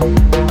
you